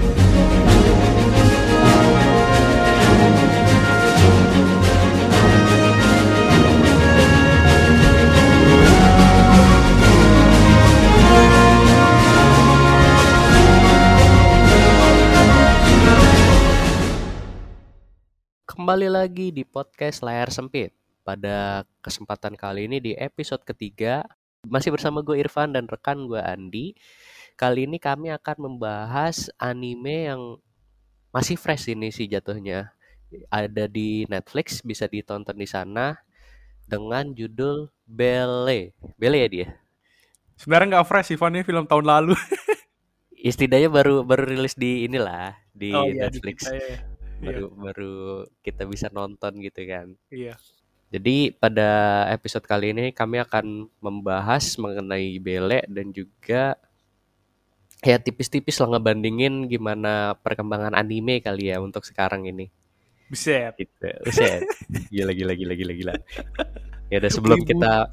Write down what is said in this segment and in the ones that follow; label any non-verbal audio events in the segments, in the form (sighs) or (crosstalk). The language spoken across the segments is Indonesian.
Kembali lagi di podcast Layar Sempit. Pada kesempatan kali ini di episode ketiga, masih bersama gue Irfan dan rekan gue Andi. Kali ini kami akan membahas anime yang masih fresh ini sih jatuhnya. Ada di Netflix, bisa ditonton di sana dengan judul Belle. Belle ya dia? Sebenarnya nggak fresh sih, ini film tahun lalu. (laughs) Istilahnya baru baru rilis di inilah di Oh iya, di Netflix. kita ya. baru baru kita bisa nonton gitu kan. Iya. Jadi pada episode kali ini kami akan membahas mengenai Bele dan juga ya tipis-tipis lah ngebandingin gimana perkembangan anime kali ya untuk sekarang ini. Buset. Gitu. Buset. Gila gila gila gila gila. Ya udah sebelum kita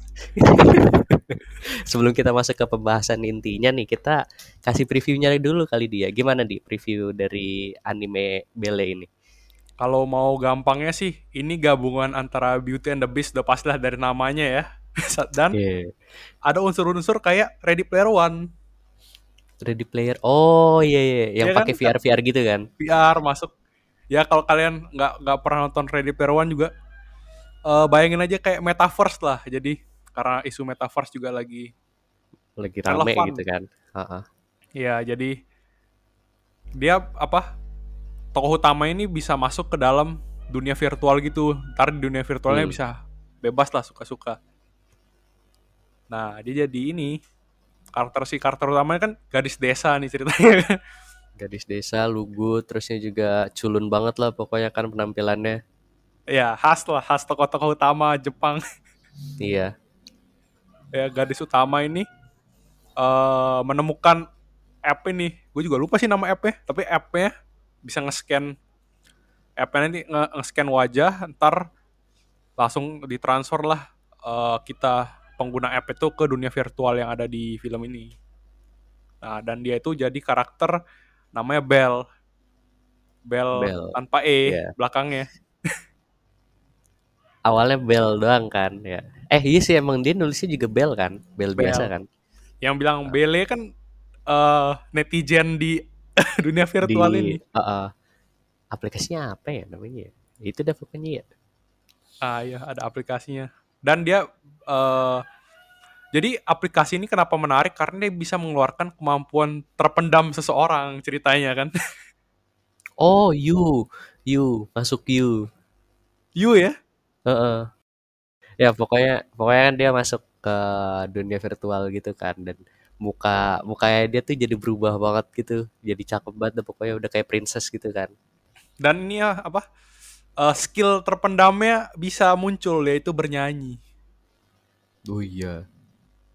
(laughs) sebelum kita masuk ke pembahasan intinya nih kita kasih previewnya dulu kali dia. Gimana di preview dari anime Bele ini? Kalau mau gampangnya sih, ini gabungan antara Beauty and the Beast udah pastilah dari namanya ya. (laughs) Dan Oke. ada unsur-unsur kayak Ready Player One, Ready Player. Oh iya iya yang Iya kan? pakai VR VR gitu kan. VR masuk. Ya kalau kalian nggak nggak pernah nonton Ready Player One juga, eh, bayangin aja kayak metaverse lah. Jadi karena isu metaverse juga lagi, lagi rame Relevan. gitu kan. Heeh. ya jadi dia apa? Tokoh utama ini bisa masuk ke dalam dunia virtual gitu. Ntar di dunia virtualnya Hmm. bisa bebas lah suka-suka. Nah dia jadi ini karakter si karakter utamanya kan gadis desa nih ceritanya. (laughs) Gadis desa, lugu, terusnya juga culun banget lah pokoknya kan penampilannya. ya khas lah khas tokoh-tokoh utama Jepang. (laughs) Iya. ya gadis utama ini eh menemukan app ini gue juga lupa sih nama app-nya tapi app-nya bisa nge-scan app-nya nanti nge- nge-scan wajah ntar langsung ditransfer lah eh, kita pengguna app itu ke dunia virtual yang ada di film ini nah dan dia itu jadi karakter namanya Bell Bell, Bell. tanpa E Iya. belakangnya (laughs) Awalnya Bell doang kan ya. Eh iya sih emang dia nulisnya juga Bell kan. Bell, Bell. biasa kan. yang bilang Belle kan eh, netizen di (laughs) dunia virtual Di ini Heeh. aplikasinya apa ya namanya? ya? Itu dah pokoknya ya. Ah iya ada aplikasinya. Dan dia eh jadi aplikasi ini kenapa menarik karena dia bisa mengeluarkan kemampuan terpendam seseorang ceritanya kan. (laughs) Oh, you. You, masuk you. You ya? Heeh. Ya pokoknya pokoknya kan dia masuk ke dunia virtual gitu kan dan muka mukanya dia tuh jadi berubah banget gitu jadi cakep banget dah pokoknya udah kayak princess gitu kan Dan ini ya apa? eh, skill terpendamnya bisa muncul yaitu bernyanyi. Oh iya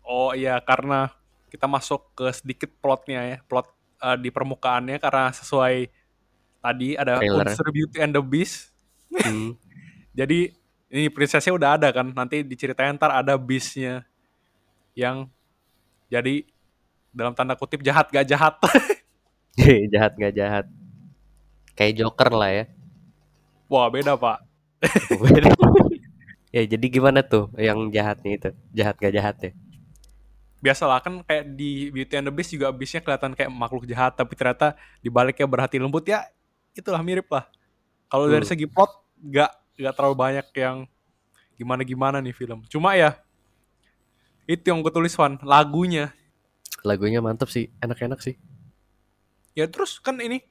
Oh iya karena kita masuk ke sedikit plotnya ya, plot eh, di permukaannya karena sesuai tadi ada Trailer. unsur Beauty and the Beast. Hmm. (laughs) Jadi ini prinsesnya udah ada kan. Nanti diceritain ntar ada beastnya yang jadi dalam tanda kutip jahat gak jahat. (laughs) jahat nggak jahat kayak Joker lah ya Wah beda pak. (laughs) ya jadi gimana tuh yang jahatnya itu jahat gak jahat ya Biasalah kan kayak di Beauty and the Beast juga beastnya kelihatan kayak makhluk jahat. Tapi ternyata dibaliknya berhati lembut ya itulah mirip lah. Kalau dari Hmm. segi plot gak, gak terlalu banyak yang gimana-gimana nih film. Cuma ya itu yang gue tulis Wan, lagunya. lagunya mantep sih enak-enak sih Ya terus kan ini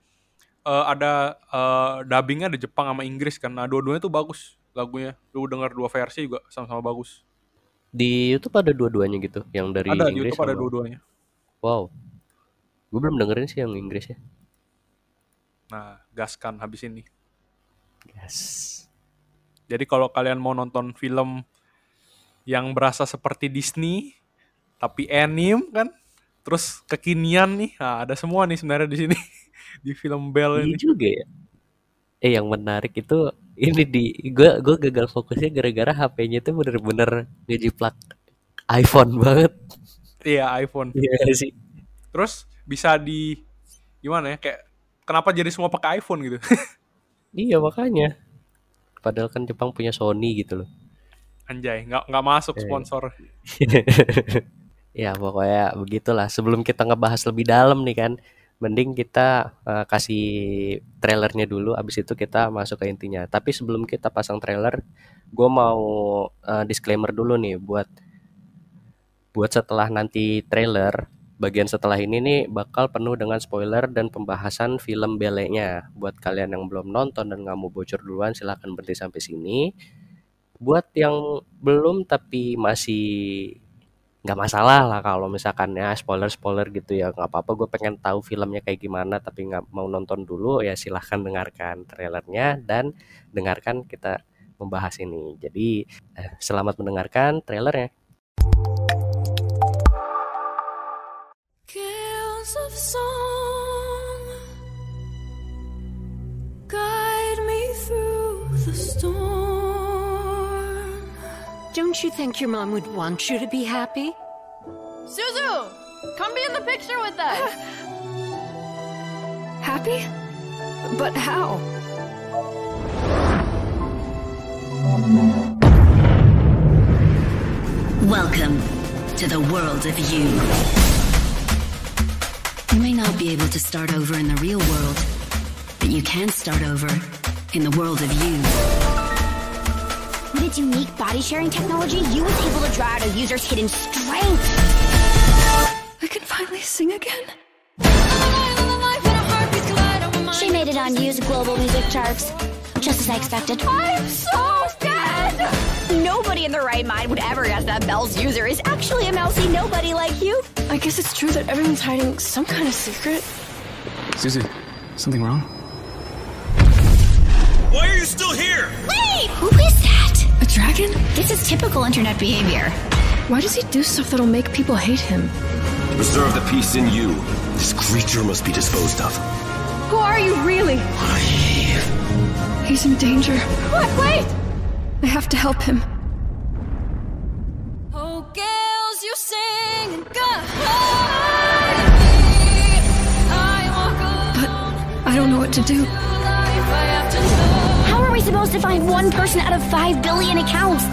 eh, ada eh, dubbingnya ada Jepang sama Inggris kan. Nah dua-duanya tuh bagus lagunya. Lu denger dua versi juga sama-sama bagus. di YouTube ada dua-duanya gitu yang dari ada di Inggris YouTube ada dua-duanya. wow gue belum dengerin sih yang Inggris ya Nah gaskan habis ini. yes Jadi kalau kalian mau nonton film yang berasa seperti Disney tapi anime kan, terus kekinian nih, nah, ada semua nih sebenarnya di sini (laughs) di film Bell Iya ini. juga ya. Eh yang menarik itu ini di gue gue gagal fokusnya gara-gara HP-nya tuh bener-bener ngejiplak iPhone banget. Iya iPhone. Iya sih. Terus bisa di gimana ya kayak kenapa jadi semua pakai iPhone gitu? (laughs) Iya makanya. Padahal kan Jepang punya Sony gitu loh. Anjay, nggak nggak masuk Eh. sponsor. (laughs) Ya pokoknya begitulah. Sebelum kita ngebahas lebih dalam nih kan, mending kita eh, kasih trailernya dulu. Abis itu kita masuk ke intinya. Tapi sebelum kita pasang trailer, gue mau eh, disclaimer dulu nih buat buat setelah nanti trailer. Bagian setelah ini nih bakal penuh dengan spoiler dan pembahasan film belenya. Buat kalian yang belum nonton dan nggak mau bocor duluan, silahkan berhenti sampai sini. Buat yang belum tapi masih nggak masalah lah kalau misalkan ya spoiler spoiler gitu ya nggak apa-apa. Gue pengen tahu filmnya kayak gimana tapi nggak mau nonton dulu ya silahkan dengarkan trailernya dan dengarkan kita membahas ini. Jadi eh, selamat mendengarkan trailernya Don't you think your mom would want you to be happy? Suzu, come be in the picture with us. (sighs) Happy? But how? Welcome to the world of you. You may not be able to start over in the real world, but you can start over in the world of you. With its unique body sharing technology, you was able to draw out a user's hidden strength. I can finally sing again. She made it on used Global Music Charts, just as I expected. I'm so dead! Nobody in their right mind would ever guess that Belle's user is actually a mousy nobody like you. I guess it's true that everyone's hiding some kind of secret. Susie, something wrong? Why are you still here? Wait! Who is that? A dragon? This is typical internet behavior. Why does he do stuff that'll make people hate him? To preserve the peace in you, this creature must be disposed of. Who are you really? He's in danger. What? Wait! I have to help him. Oh, girls, you sing and guide I walk But I don't know what to do. Supposed to find one person out of five billion accounts?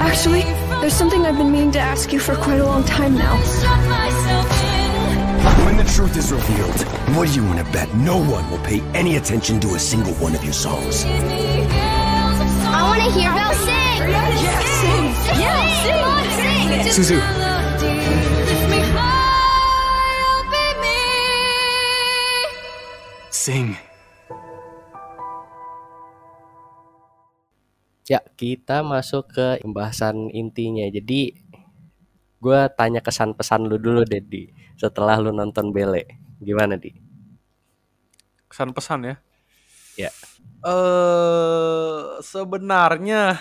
Actually, there's something I've been meaning to ask you for quite a long time now. Shut myself in. When the truth is revealed, what do you want to bet? No one will pay any attention to a single one of your songs. Give me girls of song. I want to hear Belle sing! Sing! Yeah, sing! Sing! Just Suzu. melody. Lift me high, baby. Sing. Ya kita masuk ke pembahasan intinya jadi gue tanya kesan pesan lu dulu deh di setelah lu nonton Bele gimana di Kesan pesan ya. ya Eh sebenarnya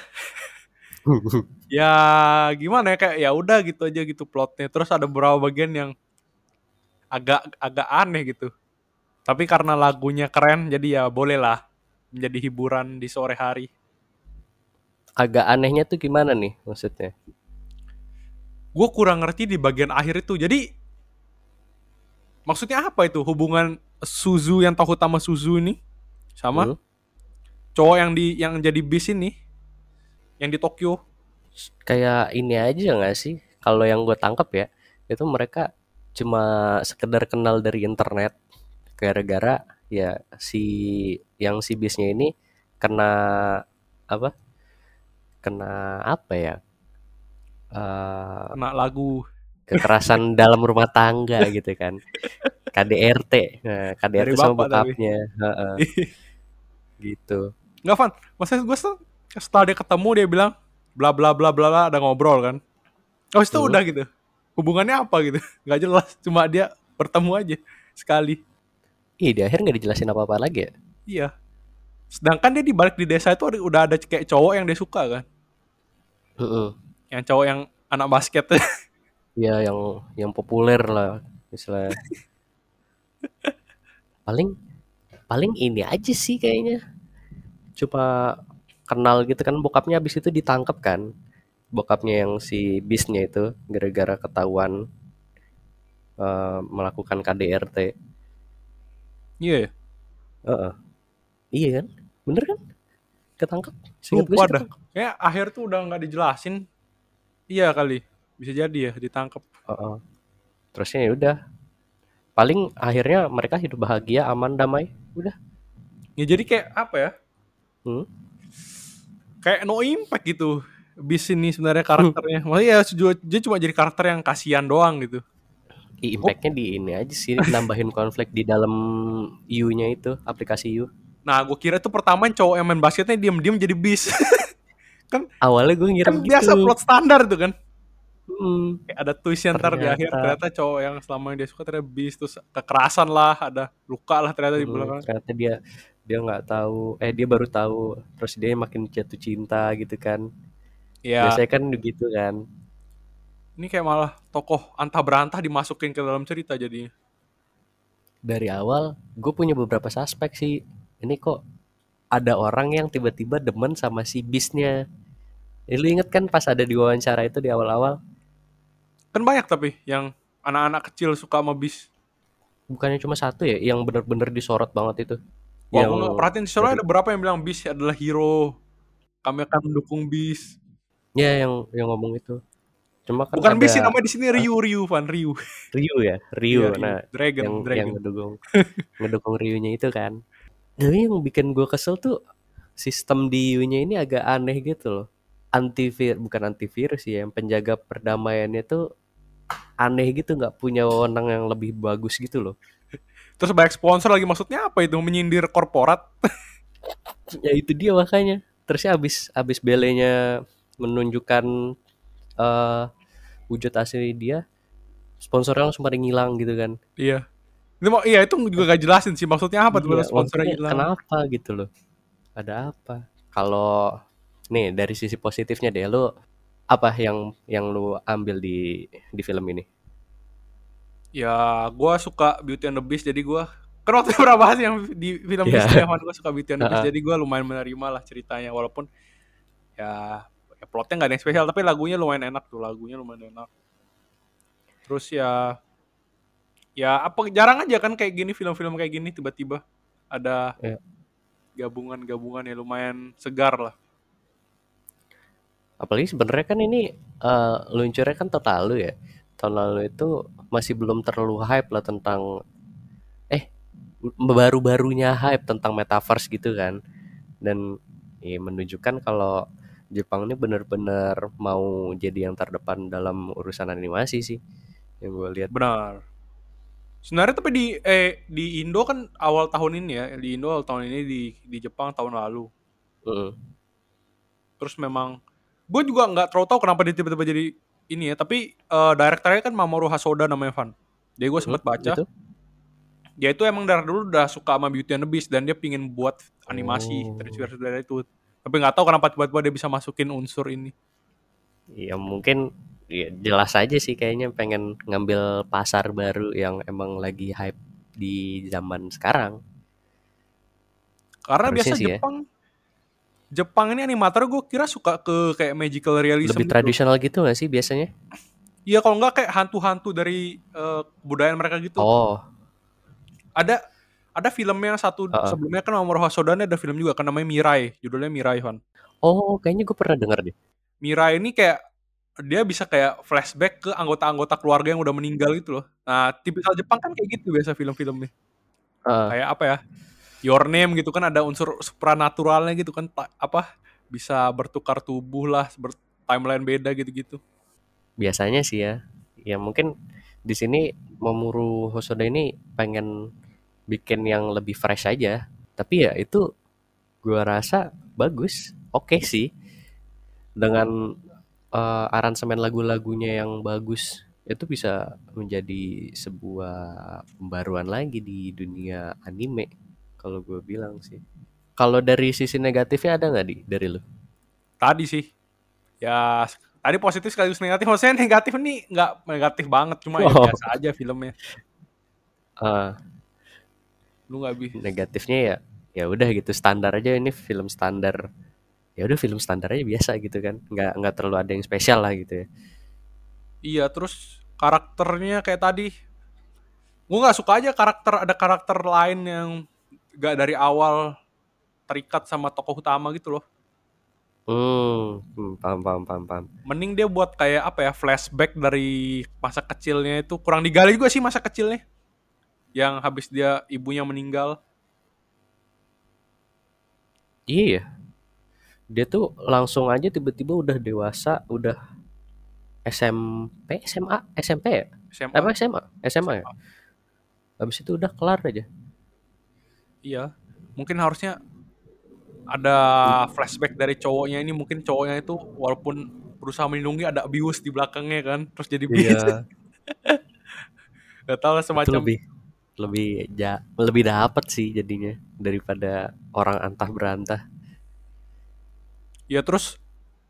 (laughs) ya gimana ya kayak ya udah gitu aja gitu plotnya. Terus ada beberapa bagian yang agak agak aneh gitu. Tapi karena lagunya keren jadi ya bolehlah menjadi hiburan di sore hari. Agak anehnya tuh gimana nih maksudnya Gue kurang ngerti di bagian akhir itu. Jadi maksudnya apa itu hubungan Suzu yang tahu utama Suzu ini sama Hmm. cowok yang di yang jadi bis ini yang di Tokyo. kayak ini aja nggak sih kalau yang gue tangkap ya itu mereka cuma sekedar kenal dari internet gara-gara ya si yang si bisnya ini kena apa kena apa ya Eh, kena lagu kekerasan (laughs) dalam rumah tangga gitu kan KDRT nah KDRT Dari sama bokapnya heeh. (laughs) gitu Nggak Van, maksudnya gue setelah dia ketemu dia bilang bla bla bla bla bla ada ngobrol kan. Habis itu udah gitu. Hubungannya apa gitu? (laughs) Nggak jelas, cuma dia bertemu aja sekali. ih di akhir nggak dijelasin apa-apa lagi ya Iya. Sedangkan dia di balik di desa itu ada- udah ada kayak cowok yang dia suka kan. Heeh. Yang cowok yang anak basket. (laughs) ya yang yang populer lah misalnya (laughs) paling paling ini aja sih kayaknya cuma kenal gitu kan bokapnya habis itu ditangkap kan bokapnya yang si bisnya itu gara-gara ketahuan eh, melakukan KDRT Iya ya? Heeh. Iya kan? Bener kan? Ketangkep. Lupa dah. Kayak akhir tuh udah nggak dijelasin. Iya kali. Bisa jadi ya ditangkap. Heeh. Terusnya ya udah. Paling akhirnya mereka hidup bahagia, aman, damai. Udah. Ya jadi kayak apa ya? Hmm. Kayak no impact gitu. Bis ini sebenarnya karakternya. Maksudnya ya dia cuma jadi karakter yang kasihan doang gitu. Impactnya di ini aja sih nambahin konflik di dalam U-nya itu aplikasi U. Nah, gue kira tuh pertama cowok yang main basketnya diem-diem jadi bis. (laughs) Awalnya gue ngira kan gitu. biasa plot standar tuh kan. Hmm. Kayak ada twist yang ntar di akhir Ternyata. ternyata cowok yang selama yang dia suka ternyata bis terus kekerasan lah, ada luka lah ternyata di Hmm, belakang. ternyata dia dia nggak tahu eh dia baru tahu terus dia makin jatuh cinta gitu kan Ya, biasanya kan begitu kan ini kayak malah tokoh antah berantah dimasukin ke dalam cerita jadinya. dari awal gue punya beberapa suspek sih ini kok ada orang yang tiba-tiba demen sama si bisnya Eh, lu inget kan pas ada di wawancara itu di awal-awal Kan banyak tapi yang anak-anak kecil suka sama bis. bukannya cuma satu ya yang bener-bener disorot banget itu Wah, yang perhatiin di ada berapa yang bilang bis adalah hero. Kami akan mendukung bis. ya yang yang ngomong itu cuma kan Bukan ada bis sih namanya di sini Ryu Ryu Van Ryu. Ryu ya Ryu Ryu. nah Dragon, yang Dragon. yang ngedukung (laughs) ngedukung Ryu-nya itu kan. Tapi yang bikin gue kesel tuh sistem di U-nya ini agak aneh gitu loh. Antivir bukan antivirus sih, yang penjaga perdamaiannya tuh aneh gitu nggak punya wewenang yang lebih bagus gitu loh. Terus banyak sponsor lagi maksudnya apa itu menyindir korporat? (laughs) Ya itu dia makanya. Terusnya abis abis belenya menunjukkan eh wujud asli dia, sponsornya langsung pada ngilang gitu kan. iya. Ini mau iya itu juga gak jelasin sih maksudnya apa tuh Iya, sponsornya hilang. Kenapa gitu loh? Ada apa? Kalau nih dari sisi positifnya deh, lu apa yang yang lu ambil di di film ini? Ya, gua suka Beauty and the Beast jadi gua kan waktu pernah bahas yang di film Iya. Beast gue suka Beauty and the Beast jadi gua lumayan menerima lah ceritanya walaupun ya, ya plotnya nggak ada yang spesial tapi lagunya lumayan enak tuh lagunya lumayan enak. Terus ya ya apa jarang aja kan kayak gini film-film kayak gini tiba-tiba ada Iya. gabungan-gabungan yang lumayan segar lah. Apalagi sebenarnya kan ini eh, luncurnya kan tahun lalu ya. Tahun lalu itu masih belum terlalu hype lah tentang eh baru-barunya hype tentang metaverse gitu kan. Dan ya, menunjukkan kalau Jepang ini benar-benar mau jadi yang terdepan dalam urusan animasi sih yang gue lihat. Benar. Sebenarnya tapi di eh di Indo kan awal tahun ini ya, di Indo awal tahun ini di di Jepang tahun lalu. Heeh. Terus memang gue juga nggak terlalu tahu kenapa dia tiba-tiba jadi ini ya, tapi eh direkturnya kan Mamoru Hosoda namanya Van. Jadi gue sempat baca, gitu? dia itu emang dari dulu udah suka sama Beauty and the Beast dan dia pingin buat animasi Oh. dari itu. Tapi nggak tahu kenapa tiba-tiba dia bisa masukin unsur ini. Ya mungkin ya jelas aja sih kayaknya pengen ngambil pasar baru yang emang lagi hype di zaman sekarang. Karena Harusnya biasa sih ya. Jepang Jepang ini animator gue kira suka ke kayak magical realism Lebih gitu. tradisional gitu gak sih biasanya? Iya kalau nggak kayak hantu-hantu dari eh, kebudayaan mereka gitu. Oh, Ada ada filmnya yang satu Heeh. sebelumnya kan Mamoru Hosoda ini ada film juga kan namanya Mirai, judulnya Mirai Van. oh kayaknya gue pernah denger deh. Mirai ini kayak dia bisa kayak flashback ke anggota-anggota keluarga yang udah meninggal gitu loh. Nah, tipikal Jepang kan kayak gitu biasa film-filmnya. Heeh. Kayak apa ya? Your Name gitu kan ada unsur supranaturalnya gitu kan apa bisa bertukar tubuh lah, ber timeline beda gitu-gitu. biasanya sih ya. Ya mungkin di sini Mamoru Hosoda ini pengen bikin yang lebih fresh aja. Tapi ya itu gua rasa bagus, oke sih. Dengan eh, aransemen lagu-lagunya yang bagus itu bisa menjadi sebuah pembaruan lagi di dunia anime kalau gue bilang sih. Kalau dari sisi negatifnya ada nggak di dari lu? Tadi sih ya tadi positif sekaligus negatif. Maksudnya negatif nih nggak negatif banget cuma ya Oh. biasa aja filmnya. Eh, Lu nggak bisa. negatifnya ya ya udah gitu standar aja ini film standar ya udah film standar aja biasa gitu kan nggak nggak terlalu ada yang spesial lah gitu ya Iya, terus karakternya kayak tadi gue nggak suka aja karakter ada karakter lain yang gak dari awal terikat sama tokoh utama gitu loh. Hmm, hmm, paham paham paham paham. Mending dia buat kayak apa ya flashback dari masa kecilnya itu kurang digali juga sih masa kecilnya. Yang habis dia ibunya meninggal. Iya. Dia tuh langsung aja tiba-tiba udah dewasa, udah SMP, SMA, SMP ya? SMA. Apa SMA? SMA ya? Habis itu udah kelar aja. Iya. Mungkin harusnya ada flashback dari cowoknya ini mungkin cowoknya itu walaupun berusaha melindungi ada abuse di belakangnya kan terus jadi. Iya. (laughs) Gak tau lah Itu semacam lebih lebih ja, lebih dapat sih jadinya daripada orang antah berantah. Ya terus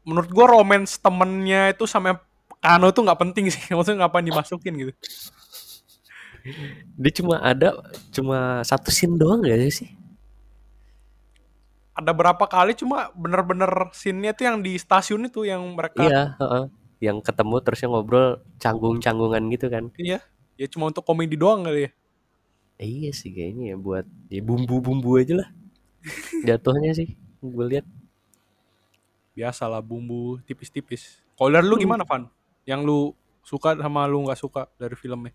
menurut gua romance temennya itu sama Kano tuh nggak penting sih. (laughs) Maksudnya ngapain dimasukin gitu. Dia cuma ada cuma satu scene doang gak sih? Ada berapa kali cuma bener-bener scene-nya tuh yang di stasiun itu yang mereka Iya, heeh. Yang ketemu terusnya ngobrol canggung-canggungan gitu kan. Iya. Ya cuma untuk komedi doang kali ya. Eh, iya sih kayaknya ya buat ya bumbu-bumbu aja lah. (laughs) Jatuhnya sih gue lihat. Biasalah bumbu tipis-tipis. Kalau dari lu gimana, Van? Yang lu suka sama lu nggak suka dari filmnya?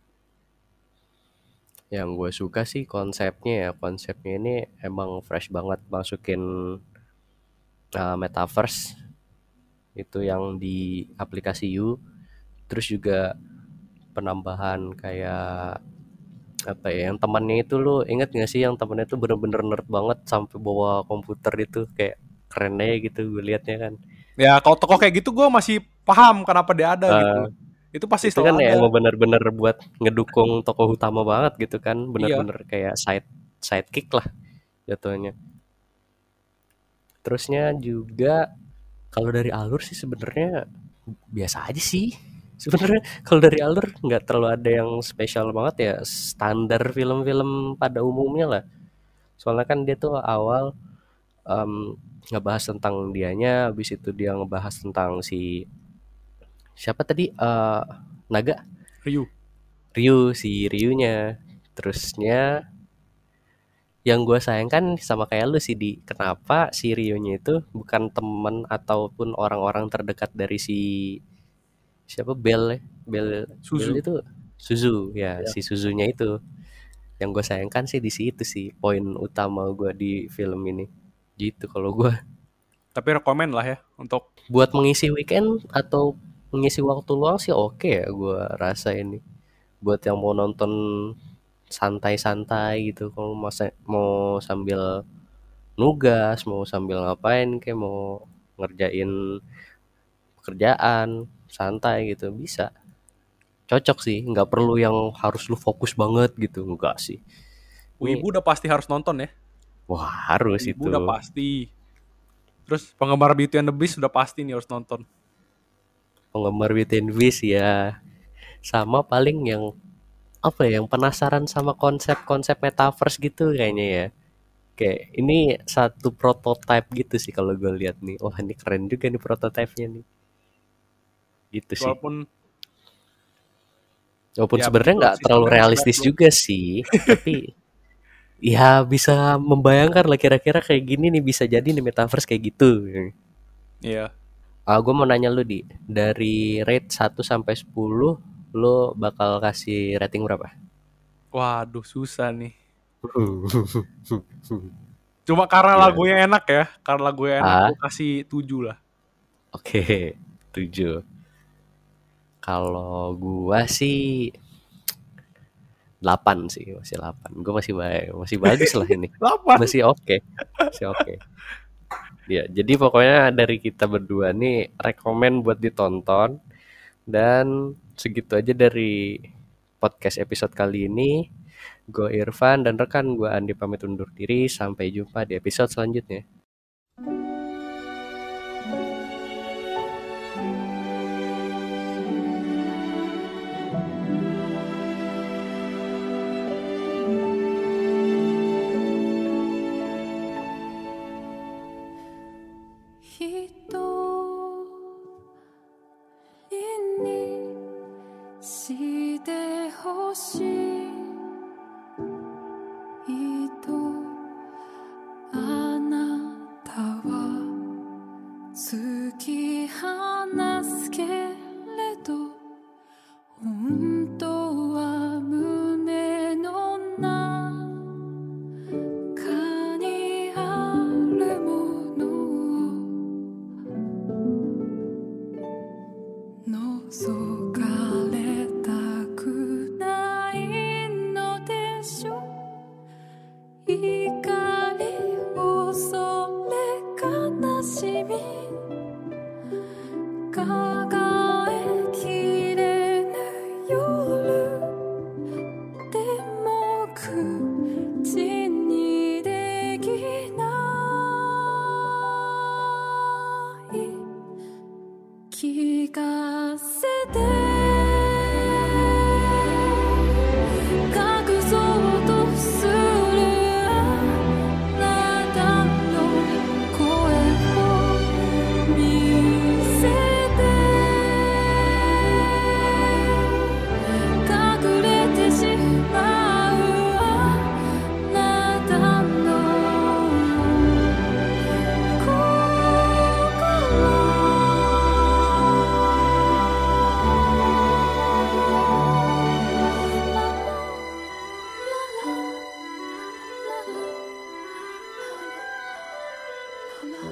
Yang gue suka sih konsepnya ya. Konsepnya ini emang fresh banget masukin uh, metaverse itu yang di aplikasi U. Terus juga penambahan kayak apa ya yang temannya itu lu inget gak sih yang temannya itu bener-bener nerd banget sampai bawa komputer itu kayak keren aja gitu gue liatnya kan Ya kalau tokoh kayak gitu gue masih paham kenapa dia ada Eh, gitu. Itu pasti itu kan ya ada. emang bener-bener buat ngedukung tokoh utama banget gitu kan Iya. bener-bener kayak side sidekick lah jatuhnya terusnya juga kalau dari alur sih sebenarnya biasa aja sih (laughs) sebenarnya kalau dari alur nggak terlalu ada yang spesial banget ya standar film-film pada umumnya lah soalnya kan dia tuh awal em, ngebahas tentang dianya habis itu dia ngebahas tentang si siapa tadi? Eh, Naga? Ryu. Ryu si Ryunya. Terusnya yang gue sayangkan sama kayak lu sih di. Kenapa si Ryunya itu bukan temen ataupun orang-orang terdekat dari si siapa? Bel ya? Bel Suzu. Bel itu? Suzu ya si Suzunya itu. Yang gue sayangkan sih di situ sih poin utama gue di film ini gitu kalau gue Tapi rekomen lah ya untuk buat mengisi weekend atau mengisi waktu luang sih oke ya gue rasa ini. Buat yang mau nonton santai-santai gitu kalau masa mau sambil nugas mau sambil ngapain kayak mau ngerjain pekerjaan santai gitu bisa. Cocok sih nggak perlu yang harus lu fokus banget gitu enggak sih. Wibu udah pasti harus nonton ya. Wah harus itu. udah pasti. Terus penggemar Beauty and the Beast udah pasti nih harus nonton. penggemar Beauty and the Beast ya. Sama paling yang apa ya yang penasaran sama konsep-konsep metaverse gitu kayaknya ya. Kayak ini satu prototype gitu sih kalau gue lihat nih. Wah ini keren juga nih prototipenya nih. Gitu sih. Walaupun walaupun ya, sebenarnya nggak terlalu realistis juga sih (laughs) tapi ya bisa membayangkan lah kira-kira kayak gini nih bisa jadi nih metaverse kayak gitu Iya. Ah, gue mau nanya lu di dari rate 1 sampai 10 lu bakal kasih rating berapa? Waduh susah nih. (laughs) Cuma karena Iya. lagunya enak ya. Karena lagunya enak Ah. gue kasih 7 lah. Oke, (laughs) 7. Kalau gua sih 8 sih, masih 8. Gue masih baik, masih bagus lah ini. (laughs) 8. Masih oke. Masih oke. Ya, jadi pokoknya dari kita berdua nih rekomen buat ditonton dan segitu aja dari podcast episode kali ini. Gue Irfan dan rekan gue Andi pamit undur diri. Sampai jumpa di episode selanjutnya. " Mama.